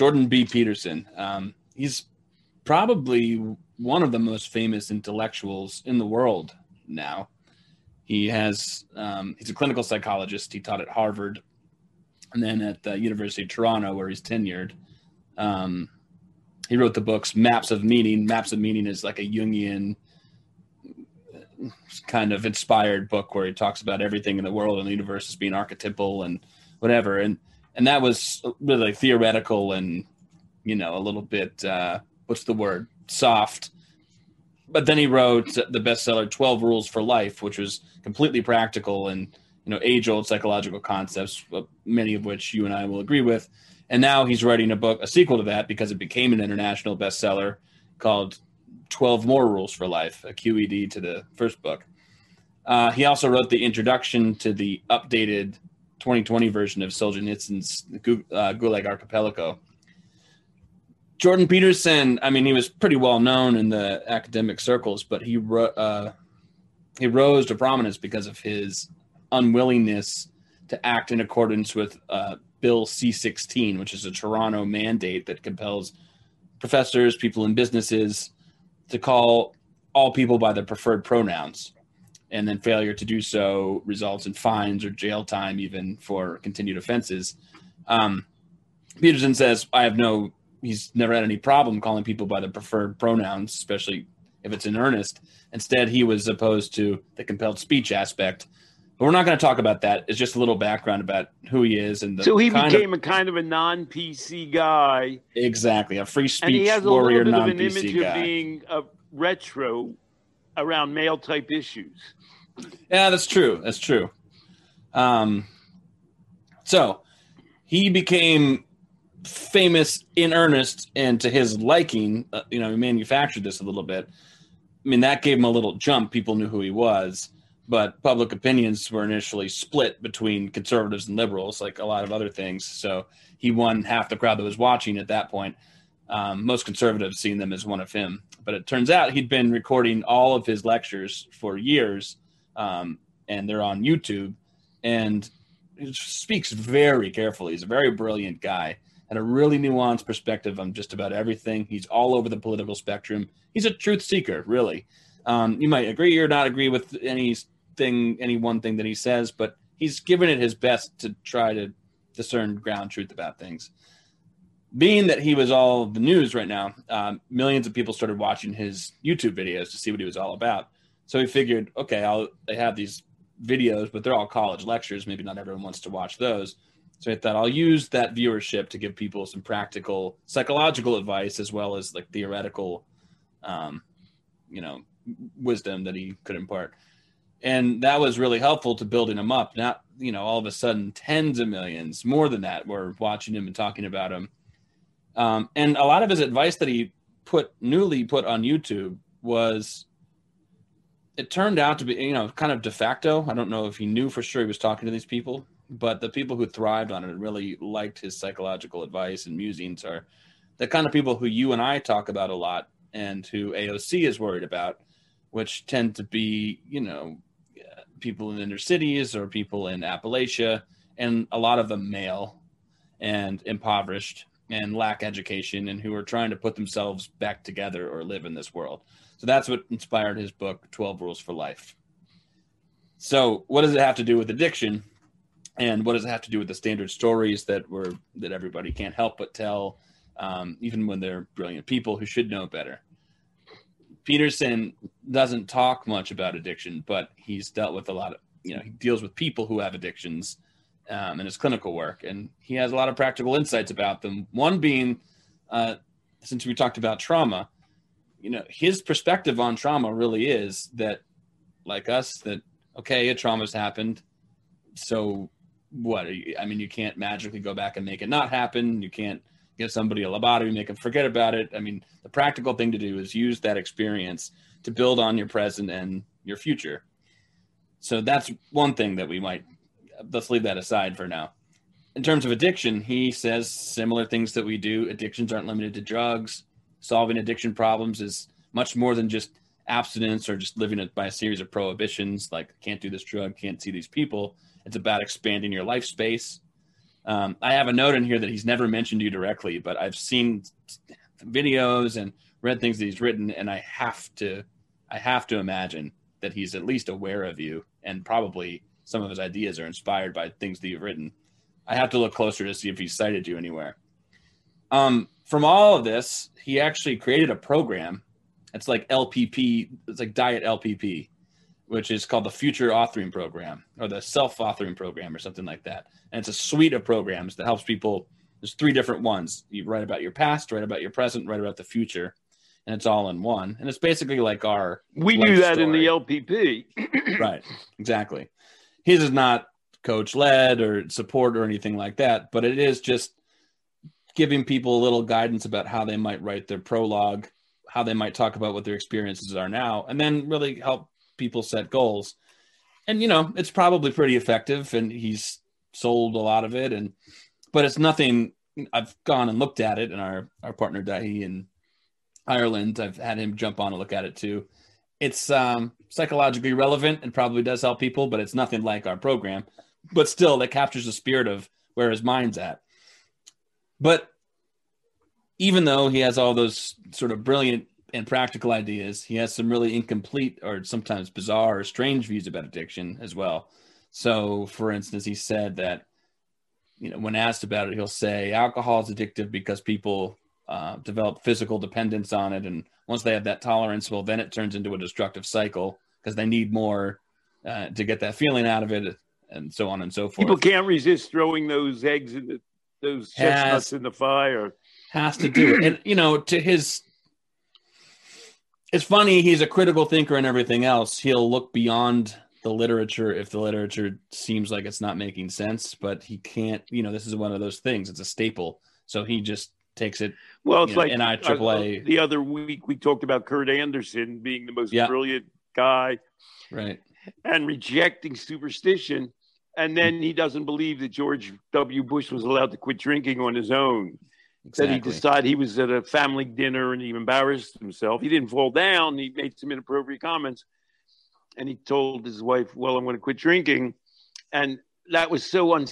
Jordan B. Peterson. Um, he's probably one of the most famous intellectuals in the world now. He has um, he's a clinical psychologist. He taught at Harvard, and then at the University of Toronto, where he's tenured. Um, he wrote the books Maps of Meaning. Maps of Meaning is like a Jungian kind of inspired book where he talks about everything in the world and the universe as being archetypal and whatever. And and that was really like theoretical and you know a little bit uh, what's the word soft. But then he wrote the bestseller Twelve Rules for Life, which was completely practical and you know age old psychological concepts, many of which you and I will agree with. And now he's writing a book, a sequel to that, because it became an international bestseller called 12 More Rules for Life, a QED to the first book. Uh, he also wrote the introduction to the updated 2020 version of Solzhenitsyn's uh, Gulag Archipelago. Jordan Peterson, I mean, he was pretty well known in the academic circles, but he uh, he rose to prominence because of his unwillingness to act in accordance with uh, Bill C-16, which is a Toronto mandate that compels professors, people in businesses, to call all people by their preferred pronouns. And then failure to do so results in fines or jail time, even for continued offenses. Um, Peterson says, I have no, he's never had any problem calling people by their preferred pronouns, especially if it's in earnest. Instead, he was opposed to the compelled speech aspect. But we're not going to talk about that. It's just a little background about who he is and the so he became of, a kind of a non-PC guy. Exactly, a free speech and he has warrior, a little bit of an image guy. of being a retro around male type issues. Yeah, that's true. That's true. Um, so he became famous in earnest and to his liking. Uh, you know, he manufactured this a little bit. I mean, that gave him a little jump. People knew who he was but public opinions were initially split between conservatives and liberals, like a lot of other things. So he won half the crowd that was watching at that point. Um, most conservatives seeing them as one of him, but it turns out he'd been recording all of his lectures for years, um, and they're on YouTube. And speaks very carefully. He's a very brilliant guy and a really nuanced perspective on just about everything. He's all over the political spectrum. He's a truth seeker, really. Um, you might agree or not agree with anything, any one thing that he says, but he's given it his best to try to discern ground truth about things. Being that he was all the news right now, um, millions of people started watching his YouTube videos to see what he was all about. So he figured, okay, I'll, they have these videos, but they're all college lectures. Maybe not everyone wants to watch those. So I thought I'll use that viewership to give people some practical psychological advice as well as like theoretical, um, you know, wisdom that he could impart and that was really helpful to building him up. Not you know all of a sudden tens of millions, more than that, were watching him and talking about him. Um, and a lot of his advice that he put newly put on YouTube was it turned out to be you know kind of de facto. I don't know if he knew for sure he was talking to these people, but the people who thrived on it and really liked his psychological advice and musings are the kind of people who you and I talk about a lot and who AOC is worried about, which tend to be you know people in inner cities or people in Appalachia, and a lot of them male and impoverished and lack education and who are trying to put themselves back together or live in this world. So that's what inspired his book, 12 Rules for Life. So, what does it have to do with addiction? And what does it have to do with the standard stories that were that everybody can't help but tell, um, even when they're brilliant people who should know better? Peterson doesn't talk much about addiction, but he's dealt with a lot of, you know, he deals with people who have addictions um, in his clinical work, and he has a lot of practical insights about them. One being, uh, since we talked about trauma, you know, his perspective on trauma really is that, like us, that okay, a trauma's happened, so what? I mean, you can't magically go back and make it not happen. You can't give somebody a lobotomy, make them forget about it. I mean, the practical thing to do is use that experience to build on your present and your future. So that's one thing that we might let's leave that aside for now. In terms of addiction, he says similar things that we do. Addictions aren't limited to drugs. Solving addiction problems is much more than just abstinence or just living by a series of prohibitions like can't do this drug, can't see these people. It's about expanding your life space Um, I have a note in here that he's never mentioned you directly, but I've seen videos and read things that he's written, and I have to, I have to imagine that he's at least aware of you, and probably some of his ideas are inspired by things that you've written. I have to look closer to see if he's cited you anywhere. Um, from all of this, he actually created a program. It's like LPP. It's like Diet LPP, which is called the Future Authoring Program or the Self Authoring Program or something like that. And it's a suite of programs that helps people. There's three different ones. You write about your past, write about your present, write about the future, and it's all in one. And it's basically like our. We do that in the LPP. right exactly his is not coach led or support or anything like that but it is just giving people a little guidance about how they might write their prologue how they might talk about what their experiences are now and then really help people set goals and you know it's probably pretty effective and he's sold a lot of it and but it's nothing i've gone and looked at it and our our partner dahi in ireland i've had him jump on and look at it too it's um, psychologically relevant and probably does help people, but it's nothing like our program. But still, that captures the spirit of where his mind's at. But even though he has all those sort of brilliant and practical ideas, he has some really incomplete or sometimes bizarre or strange views about addiction as well. So, for instance, he said that, you know, when asked about it, he'll say alcohol is addictive because people uh, develop physical dependence on it. And once they have that tolerance, well, then it turns into a destructive cycle because they need more uh, to get that feeling out of it, and so on and so forth. People can't resist throwing those eggs in the those chestnuts in the fire. has to do it. And you know, to his it's funny, he's a critical thinker and everything else. He'll look beyond the literature if the literature seems like it's not making sense, but he can't, you know, this is one of those things. It's a staple. So he just takes it Well, it's know, like NIAAA. uh, the other week we talked about Kurt Andersen being the most Yeah. brilliant guy right. and rejecting superstition. And then he doesn't believe that George W. Bush was allowed to quit drinking on his own. That he decided he was at a family dinner and he embarrassed himself. He didn't fall down. He made some inappropriate comments. And he told his wife, Well, I'm going to quit drinking. And that was so un-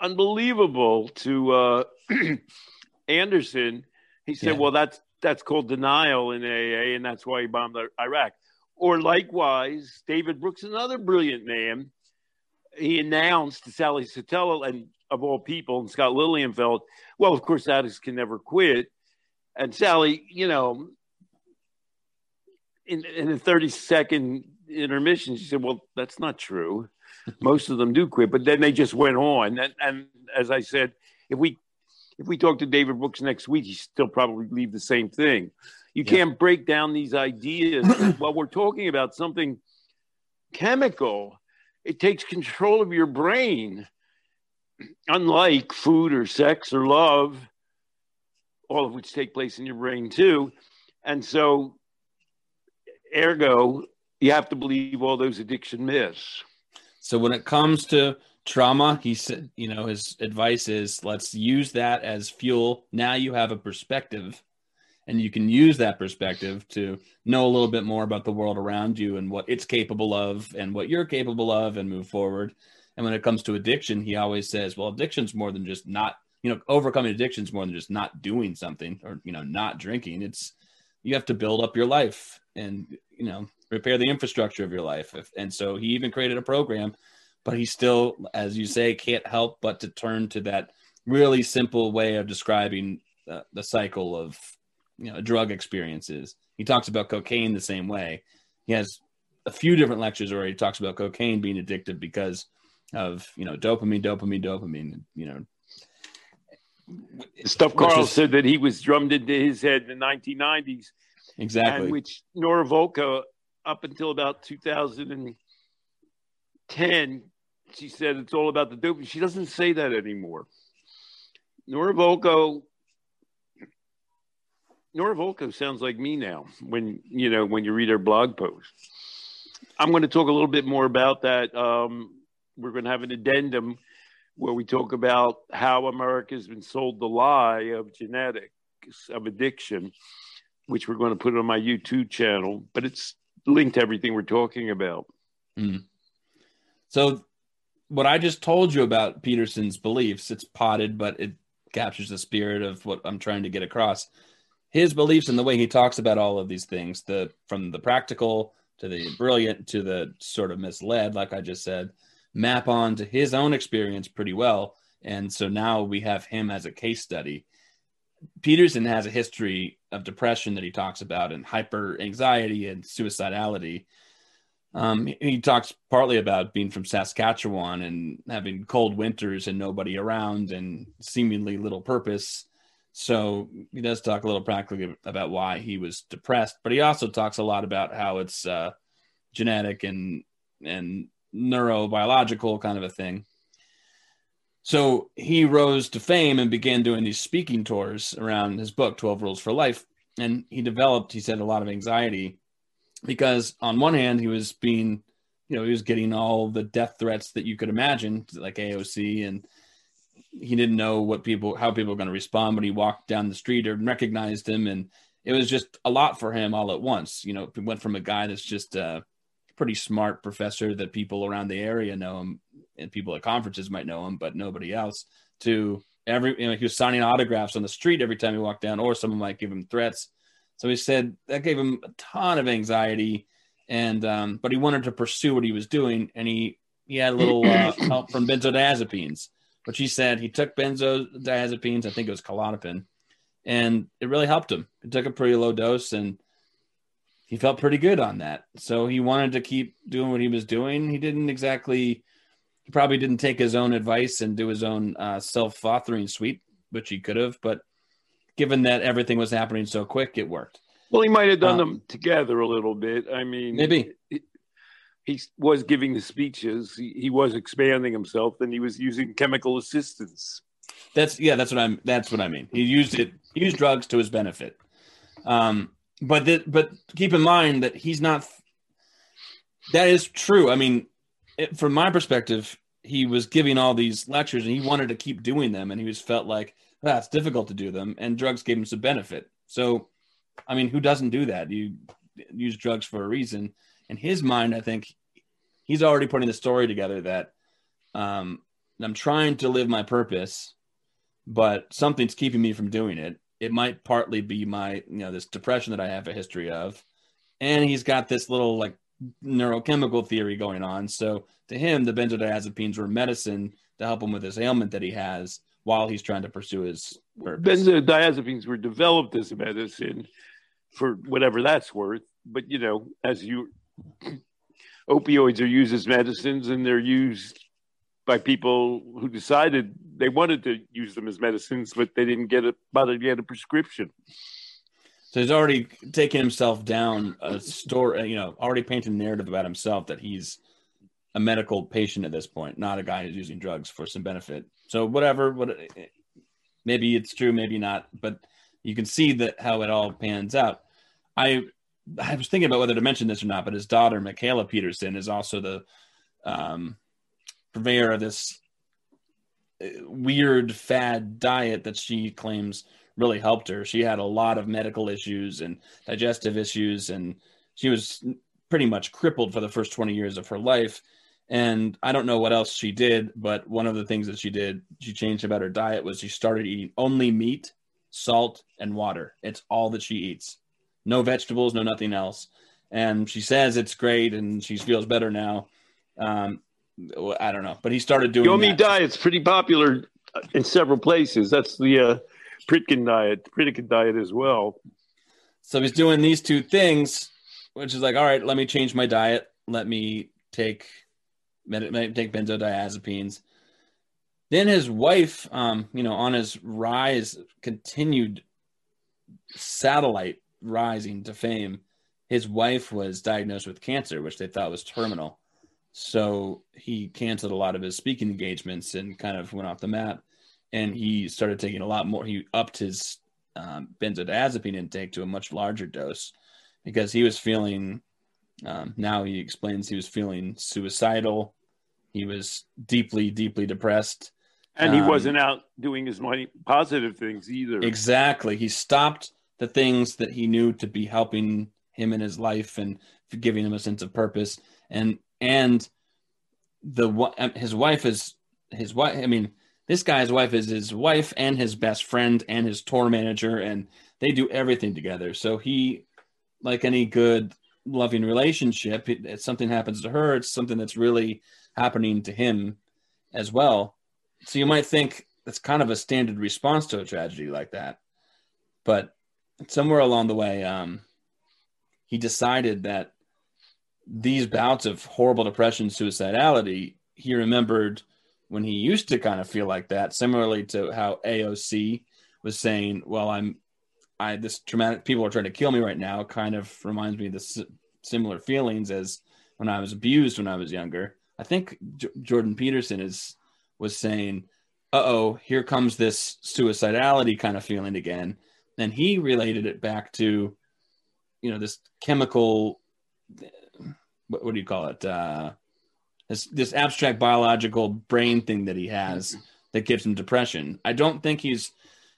unbelievable to uh, Andersen. He said, Yeah. Well, that's that's called denial in AA, and that's why he bombed Iraq. Or likewise, David Brooks, another brilliant man, he announced to Sally Satel and of all people, and Scott Lilienfeld, well, of course, addicts can never quit. And Sally, you know, in, in a 30 second intermission, she said, Well, that's not true. Most of them do quit, but then they just went on. And, and as I said, if we if we talk to David Brooks next week, he still probably believe the same thing. You Yeah. can't break down these ideas while we're talking about something chemical. It takes control of your brain, unlike food or sex or love, all of which take place in your brain too. And so, ergo, you have to believe all those addiction myths. So when it comes to trauma, he said, you know, his advice is let's use that as fuel. Now you have a perspective and you can use that perspective to know a little bit more about the world around you and what it's capable of and what you're capable of and move forward. And when it comes to addiction, he always says, well, addiction's more than just not, you know, overcoming addiction's more than just not doing something or, you know, not drinking. It's, you have to build up your life and, you know, repair the infrastructure of your life. And so he even created a program, but he still, as you say, can't help but to turn to that really simple way of describing uh, the cycle of, you know, drug experiences. He talks about cocaine the same way. He has a few different lectures where he talks about cocaine being addictive because of, you know, dopamine, dopamine, dopamine, you know, The stuff Carl is- said that he was drummed into his head in the 1990s, exactly. and which Nora Volkow, up until about 2010, she said it's all about the doping. She doesn't say that anymore. Nora Volkow, Nora Volkow sounds like me now when you know when you read her blog post. I'm going to talk a little bit more about that. Um, we're going to have an addendum where we talk about how America has been sold the lie of genetics of addiction, which we're going to put on my YouTube channel. But it's linked to everything we're talking about. So what I just told you about Peterson's beliefs, it's potted, but it captures the spirit of what I'm trying to get across. His beliefs and the way he talks about all of these things, the from the practical to the brilliant to the sort of misled, like I just said, map on to his own experience pretty well. And so now we have him as a case study. Peterson has a history of depression that he talks about and hyper anxiety and suicidality. Um, he talks partly about being from Saskatchewan and having cold winters and nobody around and seemingly little purpose. So he does talk a little practically about why he was depressed, but he also talks a lot about how it's uh, genetic and and neurobiological kind of a thing. So he rose to fame and began doing these speaking tours around his book, 12 Rules for Life. And he developed, he said, a lot of anxiety because on one hand, he was being, you know, he was getting all the death threats that you could imagine, like AOC, and he didn't know what people, how people were going to respond when he walked down the street or recognized him. And it was just a lot for him all at once. You know, he went from a guy that's just a pretty smart professor that people around the area know him and people at conferences might know him, but nobody else. To every, you know, he was signing autographs on the street every time he walked down, or someone might give him threats. So he said that gave him a ton of anxiety, and um, but he wanted to pursue what he was doing, and he he had a little uh, help from benzodiazepines, which he said he took benzodiazepines. I think it was Klonopin, and it really helped him. He took a pretty low dose, and he felt pretty good on that. So he wanted to keep doing what he was doing. He didn't exactly he probably didn't take his own advice and do his own uh, self-authoring suite, which he could have. But given that everything was happening so quick, it worked. Well, he might have done um, them together a little bit. I mean, maybe he, was giving the speeches. He, he, was expanding himself, and he was using chemical assistance. That's yeah. That's what I'm. That's what I mean. He used it. He used drugs to his benefit. Um, but that. But keep in mind that he's not. That is true. I mean, it, from my perspective, he was giving all these lectures and he wanted to keep doing them, and he was felt like that's ah, difficult to do them, and drugs gave him some benefit. So, I mean, who doesn't do that? You use drugs for a reason. In his mind, I think he's already putting the story together that um, I'm trying to live my purpose, but something's keeping me from doing it. It might partly be my, you know, this depression that I have a history of. And he's got this little like neurochemical theory going on. So to him, the benzodiazepines were medicine to help him with this ailment that he has while he's trying to pursue his purpose. Benzodiazepines were developed as a medicine for whatever that's worth. But you know, as you opioids are used as medicines and they're used by people who decided they wanted to use them as medicines, but they didn't get a bother to get a prescription. So he's already taken himself down a story, you know, already painted a narrative about himself that he's a medical patient at this point, not a guy who's using drugs for some benefit. So whatever, what maybe it's true, maybe not, but you can see that how it all pans out. I I was thinking about whether to mention this or not, but his daughter Mikhaila Peterson is also the um, purveyor of this uh, weird fad diet that she claims really helped her. She had a lot of medical issues and digestive issues, and she was pretty much crippled for the first 20 years of her life. And I don't know what else she did, but one of the things that she did, she changed about her diet was she started eating only meat, salt, and water. It's all that she eats. No vegetables, no nothing else. And she says it's great and she feels better now. Um, I don't know, but he started doing. Yomi diet's pretty popular in several places. That's the uh, Pritikin diet, Pritikin diet as well. So he's doing these two things, which is like, all right, let me change my diet. Let me take take benzodiazepines. Then his wife, um, you know, on his rise, continued satellite rising to fame. His wife was diagnosed with cancer, which they thought was terminal. So he canceled a lot of his speaking engagements and kind of went off the map. And he started taking a lot more. He upped his um, benzodiazepine intake to a much larger dose because he was feeling. Um, now he explains he was feeling suicidal. He was deeply, deeply depressed. And he um, wasn't out doing as many positive things either. Exactly. He stopped the things that he knew to be helping him in his life and giving him a sense of purpose. And and the um, his wife is his wife. I mean, this guy's wife is his wife and his best friend and his tour manager, and they do everything together. So he, like any good loving relationship, if something happens to her, it's something that's really happening to him as well. So you might think that's kind of a standard response to a tragedy like that, but somewhere along the way, um, he decided that these bouts of horrible depression, suicidality, he remembered when he used to kind of feel like that, similarly to how AOC was saying, well, I'm, I, this traumatic, people are trying to kill me right now, kind of reminds me of the similar feelings as when I was abused when I was younger. I think J- Jordan Peterson is, was saying, uh oh, here comes this suicidality kind of feeling again. And he related it back to, you know, this chemical what, what do you call it? Uh, this this abstract biological brain thing that he has that gives him depression. I don't think he's.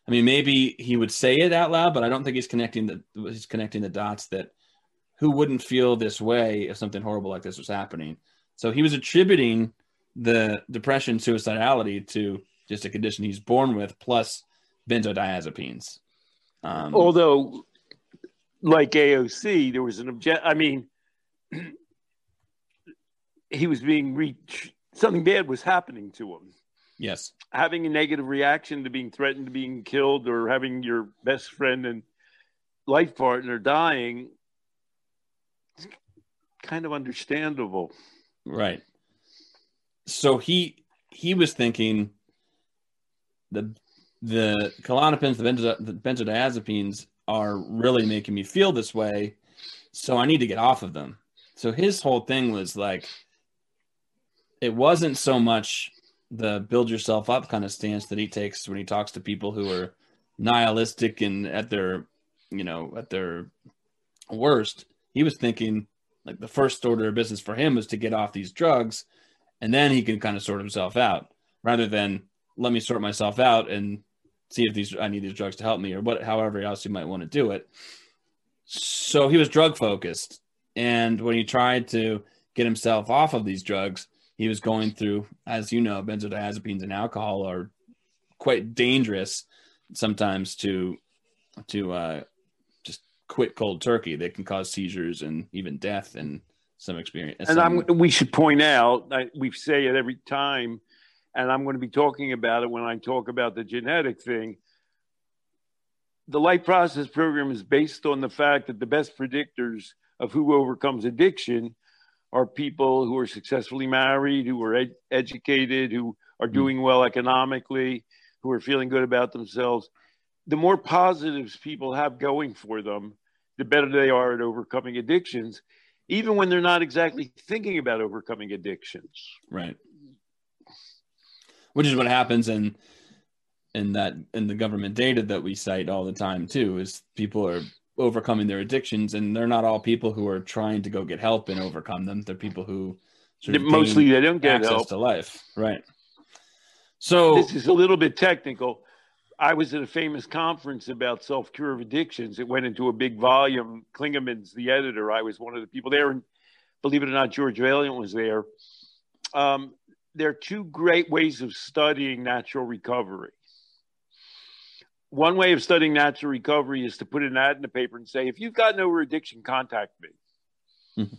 I mean, maybe he would say it out loud, but I don't think he's connecting the he's connecting the dots that who wouldn't feel this way if something horrible like this was happening. So he was attributing the depression, suicidality to just a condition he's born with, plus benzodiazepines. Um, Although, like AOC, there was an object. I mean, he was being reached. Something bad was happening to him. Yes. Having a negative reaction to being threatened to being killed or having your best friend and life partner dying, kind of understandable. Right. So he he was thinking the the klonopins, the, benzo, the benzodiazepines are really making me feel this way, so I need to get off of them. So his whole thing was like it wasn't so much the build yourself up kind of stance that he takes when he talks to people who are nihilistic and at their you know at their worst he was thinking like the first order of business for him was to get off these drugs and then he can kind of sort himself out rather than let me sort myself out and see if these i need these drugs to help me or what however else you might want to do it so he was drug focused and when he tried to get himself off of these drugs he was going through, as you know, benzodiazepines and alcohol are quite dangerous sometimes to to uh, just quit cold turkey. They can cause seizures and even death and some experience. And I'm, we should point out, that we say it every time, and I'm going to be talking about it when I talk about the genetic thing. The life process program is based on the fact that the best predictors of who overcomes addiction are people who are successfully married, who are ed- educated, who are hmm. doing well economically, who are feeling good about themselves. The more positives people have going for them, the better they are at overcoming addictions, even when they're not exactly thinking about overcoming addictions. Right. Which is what happens in in that in the government data that we cite all the time too is people are overcoming their addictions and they're not all people who are trying to go get help and overcome them. They're people who mostly they don't get help. to life. Right. So this is a little bit technical. I was at a famous conference about self-cure of addictions. It went into a big volume. Klingemann's the editor. I was one of the people there. And believe it or not george vaillant was there. Um, there are two great ways of studying natural recovery one way of studying natural recovery is to put an ad in the paper and say, if you've gotten over addiction, contact me. Mm-hmm.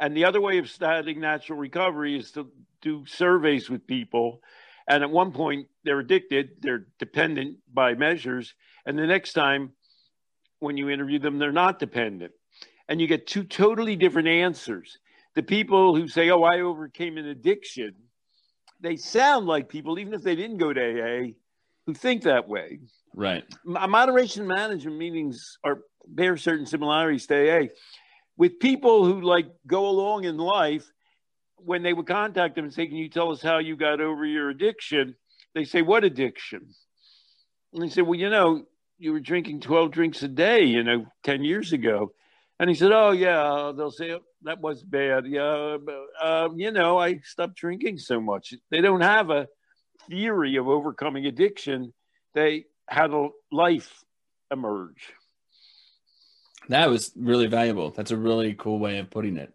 And the other way of studying natural recovery is to do surveys with people. And at one point, they're addicted, they're dependent by measures. And the next time, when you interview them, they're not dependent. And you get two totally different answers. The people who say, Oh, I overcame an addiction, they sound like people, even if they didn't go to AA, who think that way. Right. Uh, moderation management meetings are bear certain similarities to AA. With people who like go along in life, when they would contact them and say, Can you tell us how you got over your addiction? They say, What addiction? And they say, Well, you know, you were drinking 12 drinks a day, you know, 10 years ago. And he said, Oh, yeah. Uh, they'll say, That was bad. Yeah. Uh, you know, I stopped drinking so much. They don't have a theory of overcoming addiction. They had a life emerge. That was really valuable. That's a really cool way of putting it.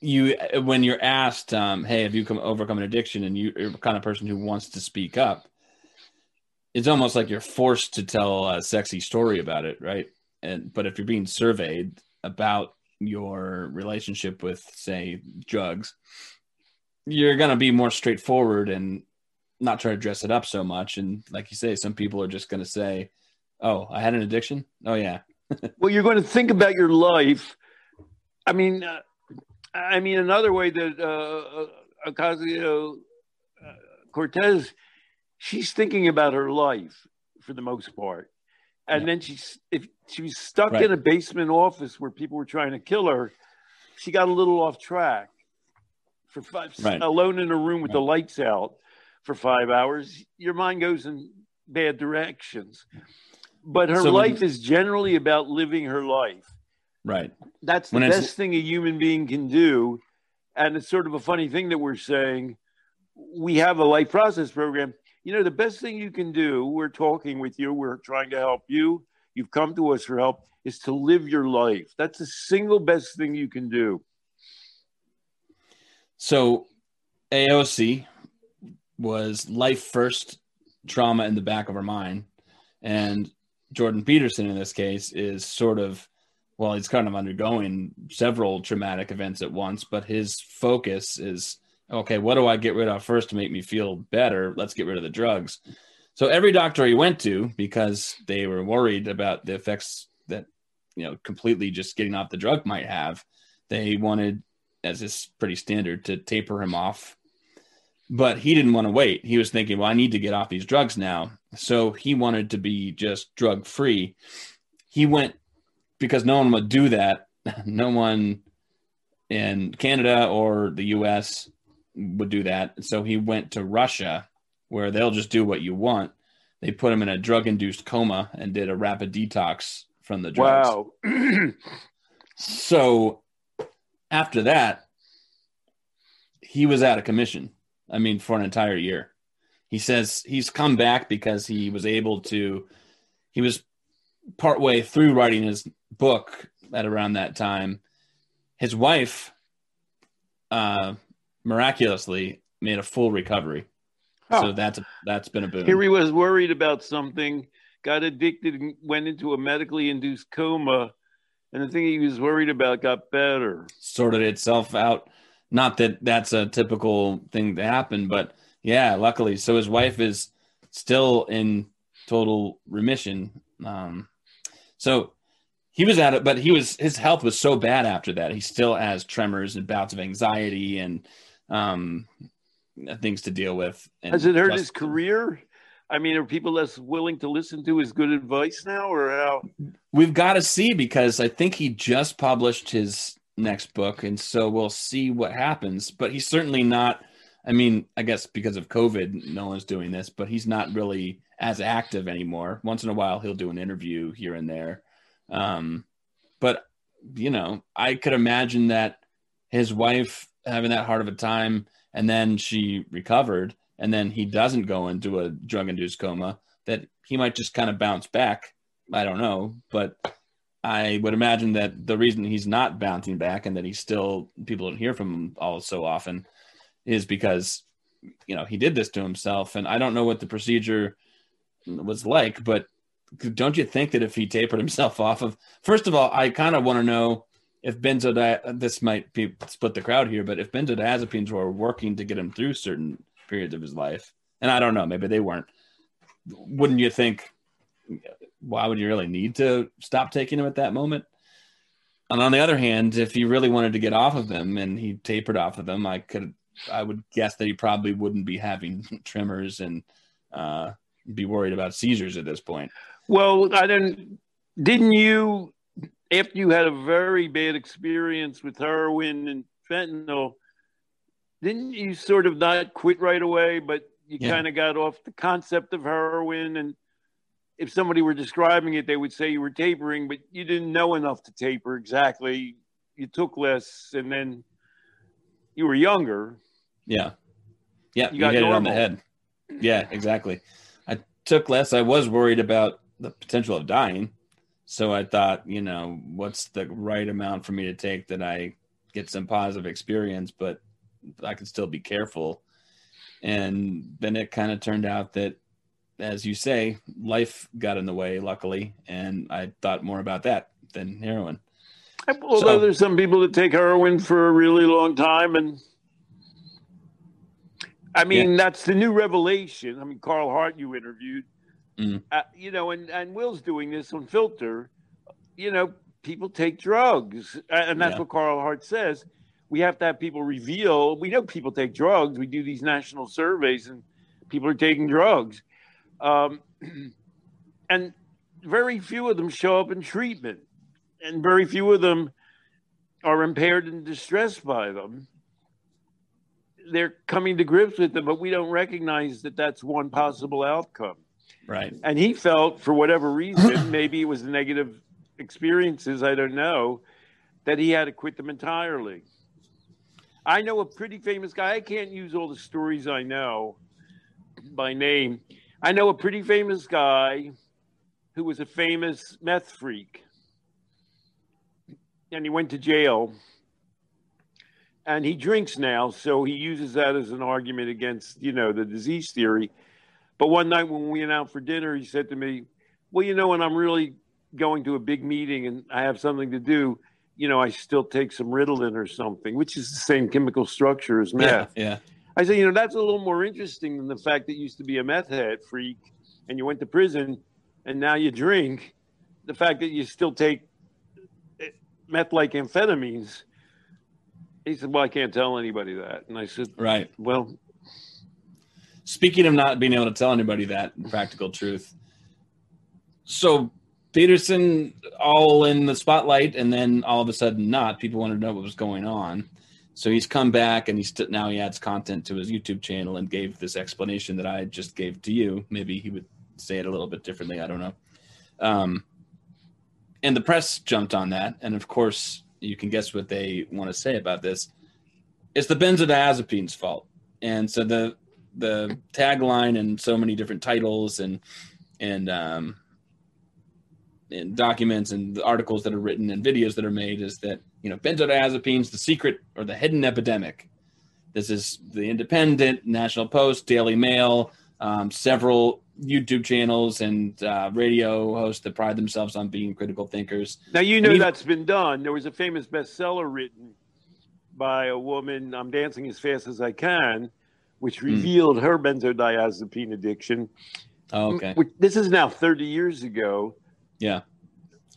you when you're asked, um, "Hey, have you come overcome an addiction?" and you, you're the kind of person who wants to speak up, it's almost like you're forced to tell a sexy story about it, right? And but if you're being surveyed about your relationship with, say, drugs, you're gonna be more straightforward and not try to dress it up so much. And like you say, some people are just gonna say, "Oh, I had an addiction. Oh yeah." well, you're going to think about your life. I mean, uh, I mean, another way that uh, Ocasio uh, Cortez, she's thinking about her life for the most part, and yeah. then she's if she was stuck right. in a basement office where people were trying to kill her, she got a little off track. For five, right. alone in a room with right. the lights out for five hours, your mind goes in bad directions. But her so life when, is generally about living her life. Right. That's the when best thing a human being can do. And it's sort of a funny thing that we're saying. We have a life process program. You know, the best thing you can do, we're talking with you, we're trying to help you. You've come to us for help, is to live your life. That's the single best thing you can do. So, AOC was life first trauma in the back of her mind. And Jordan Peterson, in this case, is sort of well, he's kind of undergoing several traumatic events at once, but his focus is okay, what do I get rid of first to make me feel better? Let's get rid of the drugs. So every doctor he went to, because they were worried about the effects that, you know, completely just getting off the drug might have, they wanted, as is pretty standard, to taper him off. But he didn't want to wait. He was thinking, well, I need to get off these drugs now. So he wanted to be just drug free. He went because no one would do that. No one in Canada or the US would do that. So he went to Russia where they'll just do what you want. They put him in a drug induced coma and did a rapid detox from the drugs. Wow. so after that, he was out of commission. I mean, for an entire year. He says he's come back because he was able to, he was partway through writing his book at around that time, his wife uh, miraculously made a full recovery. Oh. So that's that's been a boon. Here he was worried about something, got addicted, and went into a medically induced coma, and the thing he was worried about got better. Sorted itself out. Not that that's a typical thing to happen, but yeah, luckily. So his wife is still in total remission. Um, so he was at it, but he was his health was so bad after that. He still has tremors and bouts of anxiety and um, things to deal with. Has it hurt his career? I mean, are people less willing to listen to his good advice now, or how? We've got to see because I think he just published his next book, and so we'll see what happens. But he's certainly not. I mean, I guess because of COVID, no one's doing this, but he's not really as active anymore. Once in a while, he'll do an interview here and there. Um, but you know, I could imagine that his wife having that hard of a time, and then she recovered, and then he doesn't go into a drug-induced coma. That he might just kind of bounce back. I don't know, but I would imagine that the reason he's not bouncing back and that he's still people don't hear from him all so often is because you know he did this to himself, and I don't know what the procedure was like, but don't you think that if he tapered himself off of first of all, I kind of want to know if benzodiazepines this might be split the crowd here, but if benzodiazepines were working to get him through certain periods of his life, and I don't know, maybe they weren't. Wouldn't you think? Why would you really need to stop taking them at that moment? And on the other hand, if he really wanted to get off of them and he tapered off of them, I could, I would guess that he probably wouldn't be having tremors and uh, be worried about seizures at this point. Well, I didn't. Didn't you, after you had a very bad experience with heroin and fentanyl, didn't you sort of not quit right away, but you yeah. kind of got off the concept of heroin and if somebody were describing it, they would say you were tapering, but you didn't know enough to taper exactly. You took less, and then you were younger. Yeah, yeah, you, you hit normal. it on the head. Yeah, exactly I took less. I was worried about the potential of dying. So I thought, you know, what's the right amount for me to take that I get some positive experience, but I can still be careful. And then it kind of turned out that, as you say, life got in the way, luckily, and I thought more about that than heroin. Although so, there's some people that take heroin for a really long time, and I mean yeah. that's the new revelation. I mean, Carl Hart you interviewed, mm. uh, you know, and and Will's doing this on Filter. You know, people take drugs, and that's yeah. what Carl Hart says. We have to have people reveal. We know people take drugs. We do these national surveys, and people are taking drugs, um, and very few of them show up in treatment and very few of them are impaired and distressed by them. They're coming to grips with them, but we don't recognize that that's one possible outcome. Right. And he felt, for whatever reason, maybe it was the negative experiences, I don't know, that he had to quit them entirely. I know a pretty famous guy. I can't use all the stories I know by name. I know a pretty famous guy who was a famous meth freak and he went to jail and he drinks now so he uses that as an argument against you know the disease theory but one night when we went out for dinner he said to me well you know when i'm really going to a big meeting and i have something to do you know i still take some ritalin or something which is the same chemical structure as meth yeah, yeah. i said you know that's a little more interesting than the fact that you used to be a meth head freak and you went to prison and now you drink the fact that you still take eh, meth like amphetamines. He said, Well, I can't tell anybody that. And I said, Right. Well, speaking of not being able to tell anybody that practical truth. So Peterson all in the spotlight, and then all of a sudden not. People wanted to know what was going on. So he's come back, and he's now he adds content to his YouTube channel and gave this explanation that I just gave to you. Maybe he would say it a little bit differently. I don't know. Um, and the press jumped on that, and of course, you can guess what they want to say about this. It's the benzodiazepine's fault, and so the the tagline and so many different titles and and um, and documents and articles that are written and videos that are made is that you know benzodiazepines the secret or the hidden epidemic. This is the Independent, National Post, Daily Mail, um, several YouTube channels and uh, radio hosts that pride themselves on being critical thinkers. Now you know even, that's been done. There was a famous bestseller written by a woman, "I'm Dancing as Fast as I Can," which hmm. revealed mm. her benzodiazepine addiction. Oh, okay. Which, this is now 30 years ago. Yeah.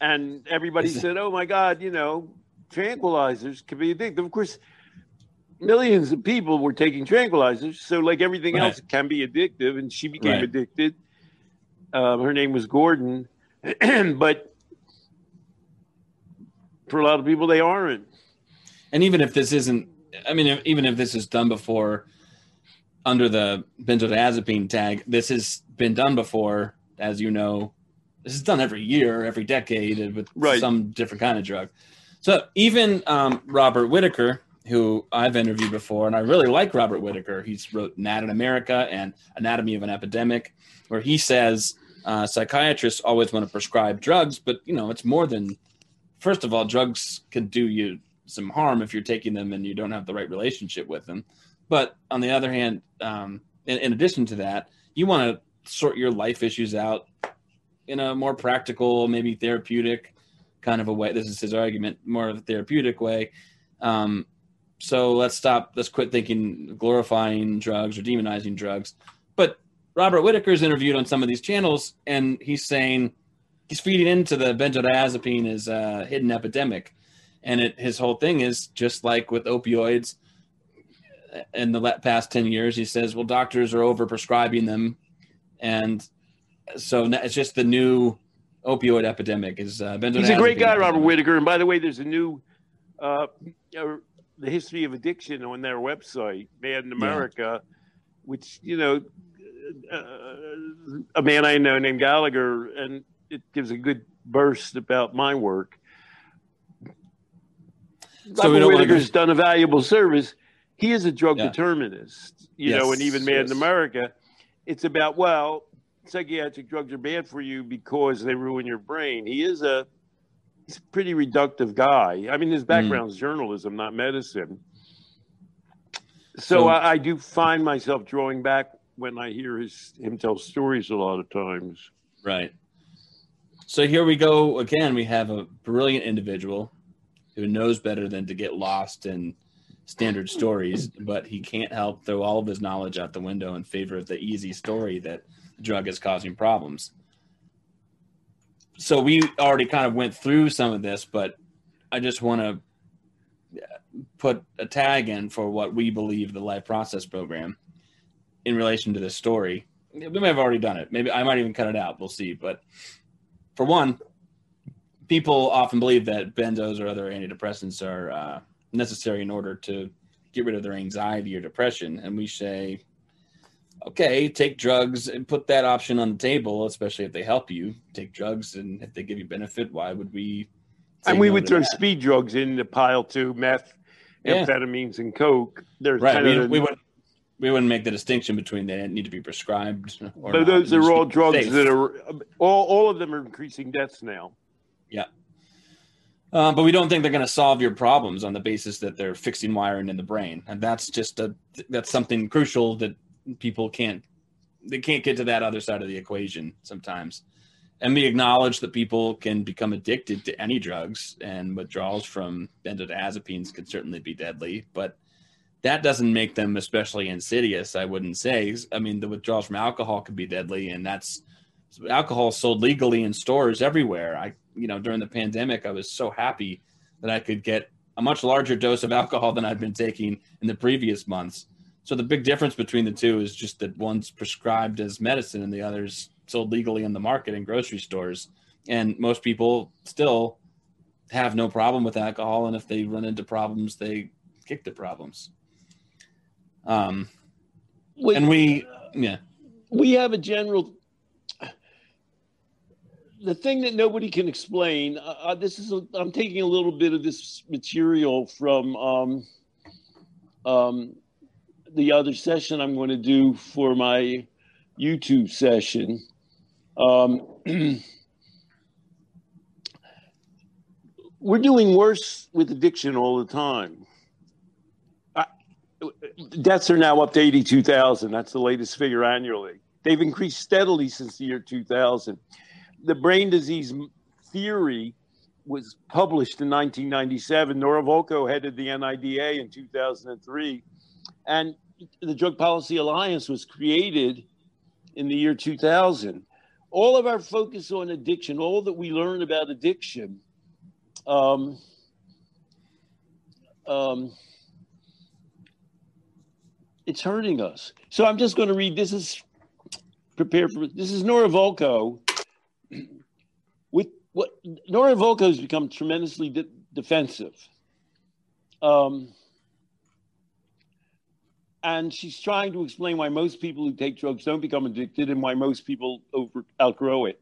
And everybody said, "Oh my God, you know, tranquilizers can be addictive." Of course, millions of people were taking tranquilizers. So, like everything right. else, it can be addictive, and she became right. addicted. Um, her name was Gordon, but for a lot of people, they aren't. And even if this isn't, I mean, if, even if this is done before under the benzodiazepine tag, this has been done before, as you know. This is done every year, every decade, with right. some different kind of drug. So even um, Robert Whitaker, who I've interviewed before, and I really like Robert Whitaker. He's wrote Mad in America and Anatomy of an Epidemic, where he says uh, psychiatrists always want to prescribe drugs, but you know it's more than. First of all, drugs can do you some harm if you're taking them and you don't have the right relationship with them. But on the other hand, um, in, in addition to that, you want to sort your life issues out in a more practical, maybe therapeutic kind of a way. This is his argument, more of a therapeutic way. Um, so let's stop. Let's quit thinking glorifying drugs or demonizing drugs. But Robert Whitaker is interviewed on some of these channels, and he's saying he's feeding into the benzodiazepine as a hidden epidemic, and it, his whole thing is just like with opioids. In the past ten years, he says, "Well, doctors are over prescribing them, and so it's just the new opioid epidemic." Is uh, he's a great guy, Robert Whitaker. And by the way, there's a new uh, the history of addiction on their website, Mad in America, yeah. which you know, uh, a man I know named Gallagher, and it gives a good burst about my work. So Robert Whitaker's done a valuable service. He is a drug yeah. determinist, you yes. know, and even Mad yes. in America, it's about well, psychiatric drugs are bad for you because they ruin your brain. He is a he's a pretty reductive guy. I mean, his hmm. background is journalism, not medicine. So, So- I, I do find myself drawing back when I hear his him tell stories a lot of times. Right. So here we go again. We have a brilliant individual who knows better than to get lost in standard stories, but he can't help throw all of his knowledge out the window in favor of the easy story that the drug is causing problems. So we already kind of went through some of this, but I just want to put a tag in for what we believe the life process program in relation to this story. We may have already done it. Maybe I might even cut it out. We'll see. But for one, people often believe that benzos or other antidepressants are uh, necessary in order to get rid of their anxiety or depression. And we say, okay, take drugs and put that option on the table, especially if they help you. Take drugs, and if they give you benefit, why would we? and we no would throw that? speed drugs in the pile too, meth, Yeah. amphetamines, and coke. They're right. We, we would we wouldn't make the distinction between they need to be prescribed. Or but not. those they're all need to be drugs safe. that are all. All of them are increasing deaths now. Um, but we don't think they're going to solve your problems on the basis that they're fixing wiring in the brain, and that's just a that's something crucial that people can't they can't get to that other side of the equation sometimes. And we acknowledge that people can become addicted to any drugs, and withdrawals from benzodiazepines can certainly be deadly, but that doesn't make them especially insidious. I wouldn't say. I mean, the withdrawals from alcohol could be deadly, and that's alcohol sold legally in stores everywhere. I, you know, during the pandemic, I was so happy that I could get a much larger dose of alcohol than I'd been taking in the previous months. So the big difference between the two is just that one's prescribed as medicine and the other's sold legally in the market in grocery stores. And most people still have no problem with alcohol, and if they run into problems, they kick the problems. Um, Wait, and we, yeah, we have a general the thing that nobody can explain uh, uh, this is i'm taking a little bit of this material from um, um, the other session i'm going to do for my youtube session. Um, we're doing worse with addiction all the time. Deaths are now up to 82000 that's the latest figure annually. They've increased steadily since the year 2000 the brain disease theory was published in 1997. Nora Volkow headed the NIDA in 2003. And the Drug Policy Alliance was created in the year 2000. All of our focus on addiction, all that we learn about addiction, um, um, it's hurting us. So I'm just going to read. This is prepared for. This is Nora Volkow what Nora Volkow has become tremendously de- defensive. Um, and she's trying to explain why most people who take drugs don't become addicted and why most people over outgrow it.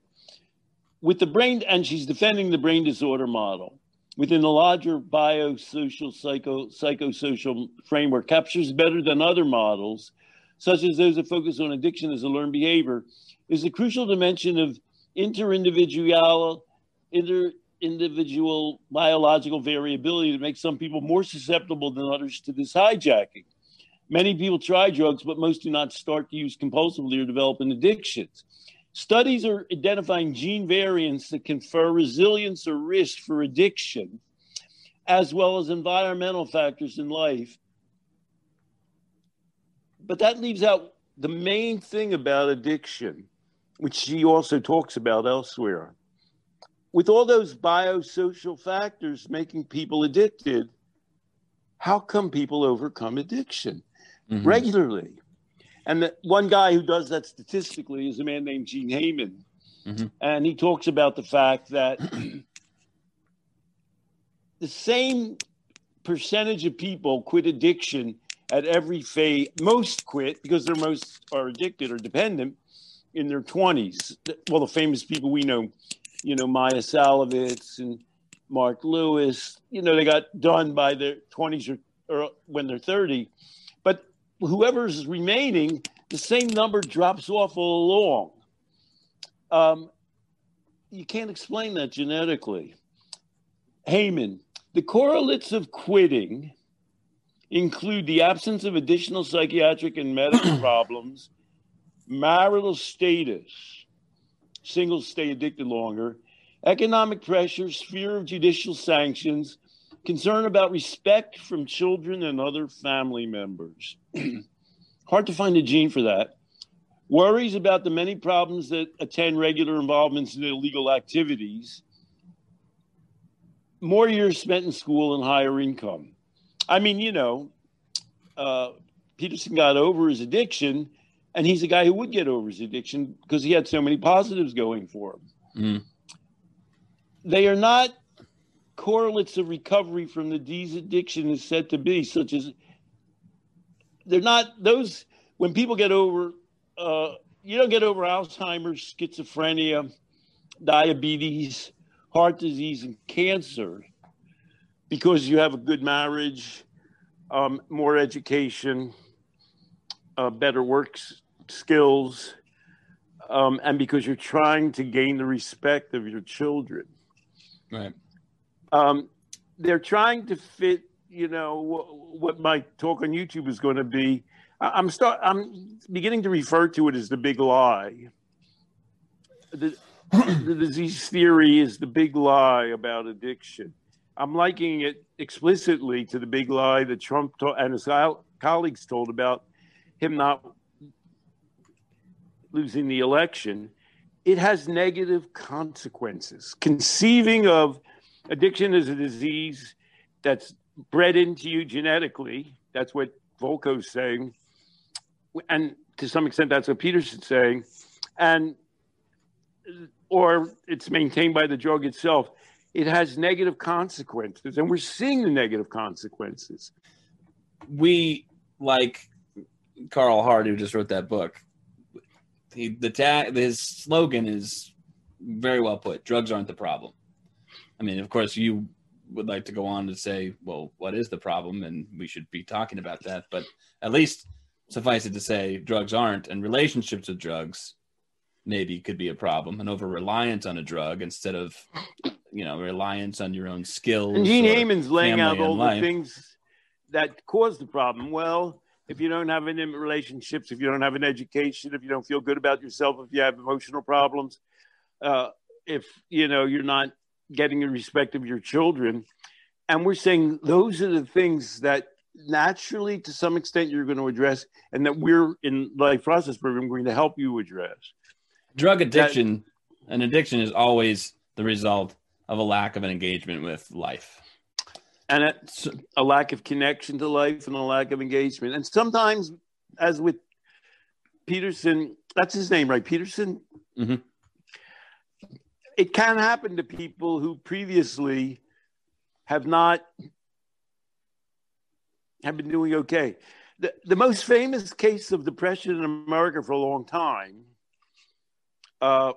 With the brain, and she's defending the brain disorder model within the larger biosocial psycho psychosocial framework captures better than other models, such as those that focus on addiction as a learned behavior, is a crucial dimension of interindividual, inter individual biological variability that makes some people more susceptible than others to this hijacking. Many people try drugs, but most do not start to use compulsively or develop an addictions. Studies are identifying gene variants that confer resilience or risk for addiction, as well as environmental factors in life. But that leaves out the main thing about addiction, which she also talks about elsewhere. With all those biosocial factors making people addicted, how come people overcome addiction Mhm. regularly? And the one guy who does that statistically is a man named Gene Heyman. Mhm. And he talks about the fact that the same percentage of people quit addiction at every phase. Most quit because they're most are addicted or dependent in their 20s. Well, the famous people we know, you know, Maia Szalavitz and Marc Lewis, you know, they got done by their 20s or, or when they're 30. But whoever's remaining, the same number drops off all along. Um, you can't explain that genetically. Heyman, the correlates of quitting include the absence of additional psychiatric and medical problems, marital status, singles stay addicted longer, economic pressures, fear of judicial sanctions, concern about respect from children and other family members. Hard to find a gene for that. Worries about the many problems that attend regular involvements in illegal activities. More years spent in school and higher income. I mean, you know, uh, Peterson got over his addiction, and he's a guy who would get over his addiction because he had so many positives going for him. Mm. They are not correlates of recovery from the disease addiction is said to be, such as they're not those when people get over uh, you don't get over Alzheimer's, schizophrenia, diabetes, heart disease, and cancer because you have a good marriage, um, more education, uh, better work skills, um, and because you're trying to gain the respect of your children. Right. Um, they're trying to fit, you know, what my talk on YouTube is going to be. I'm start. I'm beginning to refer to it as the big lie. The, the disease theory is the big lie about addiction. I'm likening it explicitly to the big lie that Trump and his colleagues told about him not losing the election. It has negative consequences. Conceiving of addiction as a disease that's bred into you genetically, that's what Volkow's saying, and to some extent that's what Peterson's saying, and or it's maintained by the drug itself. It has negative consequences, and we're seeing the negative consequences. We like Carl Hart, who just wrote that book. He, the tag, his slogan is very well put. Drugs aren't the problem. I mean, of course, you would like to go on to say, well, what is the problem? And we should be talking about that. But at least suffice it to say, drugs aren't, and relationships with drugs maybe could be a problem. And over reliance on a drug instead of, you know, reliance on your own skills. And Gene Heyman's laying out all the things that cause the problem. Well, if you don't have intimate relationships, if you don't have an education, if you don't feel good about yourself, if you have emotional problems, uh, if you know you're not getting the respect of your children, and we're saying those are the things that naturally, to some extent, you're going to address, and that we're in life process program going to help you address. Drug addiction, that, an addiction is always the result of a lack of an engagement with life and it's a lack of connection to life and a lack of engagement. And sometimes, as with Peterson, that's his name, right? Peterson. Mm-hmm. It can happen to people who previously have not have been doing okay. The, the most famous case of depression in America for a long time uh,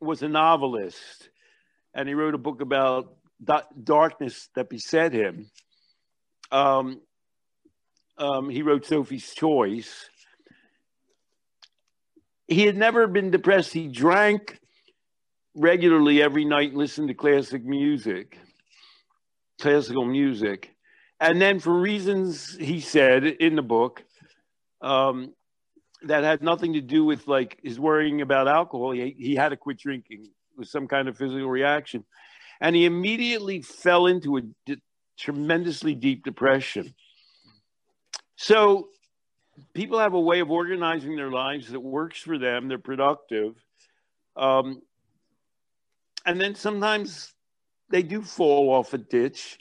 was a novelist, and he wrote a book about darkness that beset him. Um, um, he wrote Sophie's Choice. He had never been depressed. He drank regularly every night listened to classic music, classical music. And then, for reasons he said in the book um, that had nothing to do with like his worrying about alcohol, he, he had to quit drinking. It was some kind of physical reaction and he immediately fell into a tremendously deep depression. So people have a way of organizing their lives that works for them. They're productive, um, and then sometimes they do fall off a ditch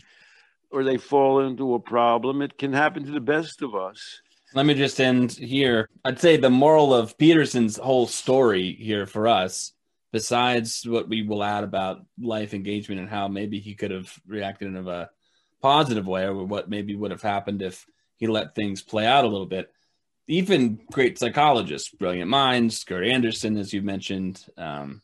or they fall into a problem. It can happen to the best of us. Let me just end here. I'd say the moral of Peterson's whole story here for us besides what we will add about life engagement and how maybe he could have reacted in a positive way or what maybe would have happened if he let things play out a little bit. Even great psychologists brilliant minds Kurt Andersen as you mentioned um,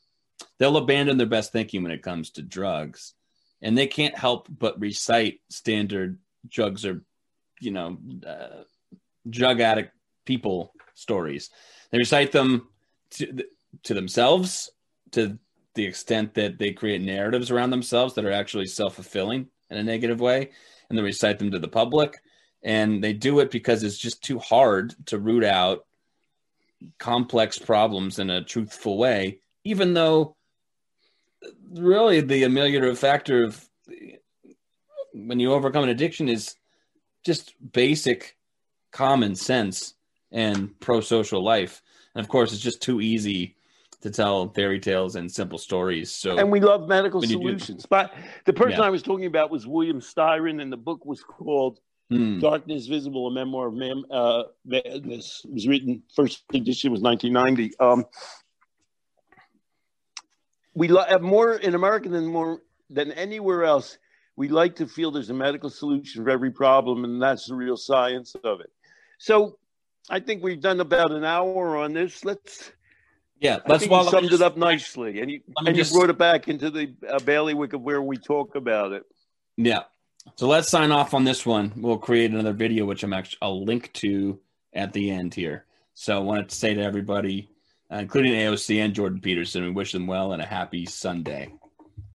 they'll abandon their best thinking when it comes to drugs. And they can't help but recite standard drugs or you know uh, drug addict people stories. They recite them to, to themselves to the extent that they create narratives around themselves that are actually self fulfilling in a negative way, and they recite them to the public. And they do it because it's just too hard to root out complex problems in a truthful way, even though really the ameliorative factor of when you overcome an addiction is just basic common sense and pro social life. And of course, it's just too easy to tell fairy tales and simple stories. So, and we love medical solutions. But the person yeah. I was talking about was William Styron, and the book was called hmm. "Darkness Visible: A Memoir of Man." Uh, this was written first edition was 1990. Um, we lo- have more in America than more than anywhere else. We like to feel there's a medical solution for every problem, and that's the real science of it. So, I think we've done about an hour on this. Let's. Yeah, let's. Well, summed just, it up nicely, and you and just, you brought it back into the uh, bailiwick of where we talk about it. Yeah. So let's sign off on this one. We'll create another video, which I'm actually I'll link to at the end here. So I wanted to say to everybody, uh, including AOC and Jordan Peterson, we wish them well and a happy Sunday.